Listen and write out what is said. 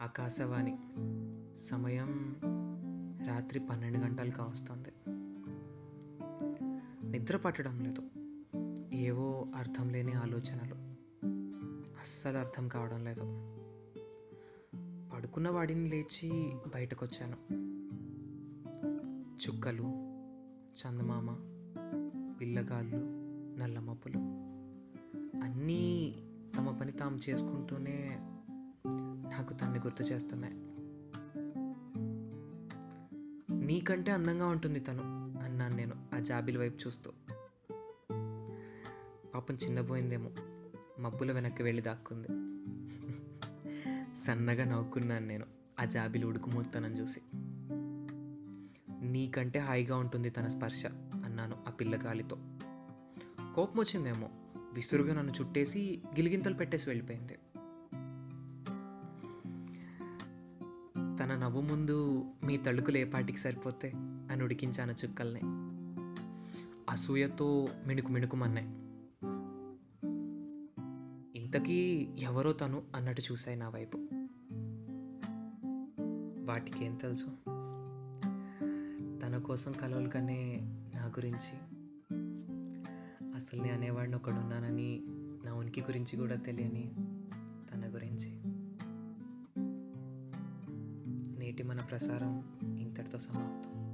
ఆకాశవాణి. సమయం రాత్రి పన్నెండు గంటలు కావస్తుంది నిద్ర పట్టడం లేదు. ఏవో అర్థం లేని ఆలోచనలు. అస్సలు అర్థం కావడం లేదు. పడుకున్న వాడిని లేచి బయటకు వచ్చాను చుక్కలు చందమామ పిల్లగాళ్ళు నల్లమప్పులు. అన్నీ తమ పని తాము చేసుకుంటూనే గుర్తు చేస్తున్నాయి. నీకంటే అందంగా ఉంటుంది తను అన్నాను నేను ఆ జాబిల వైపు చూస్తూ. పాపం చిన్నపోయిందేమో మబ్బుల వెనక్కి వెళ్ళి దాక్కుంది. సన్నగా నవ్వుకున్నాను నేను ఆ జాబిలు ఉడుకుమోతానని చూసి. నీకంటే హాయిగా ఉంటుంది తన స్పర్శ అన్నాను ఆ పిల్లగాలితో కోపం వచ్చిందేమో విసురుగా నన్ను చుట్టేసి గిలిగింతలు పెట్టేసి వెళ్ళిపోయింది. తన నవ్వు ముందు మీ తళుకులు ఏ పాటికి సరిపోతే అని ఉడికించాను చుక్కల్ని. అసూయతో మిణుకు మిణుకుమన్నాయి ఇంతకీ ఎవరో తను అన్నట్టు చూశాయి నా వైపు. వాటికి ఏం తెలుసు? తన కోసం కలవలు కనే నా గురించి. అసలు నేను అనేవాడిని ఒకడున్నానని నా ఉనికి గురించి కూడా తెలియని తన గురించి. నేటి మన ప్రసారం ఇంతటితో సమాప్తం.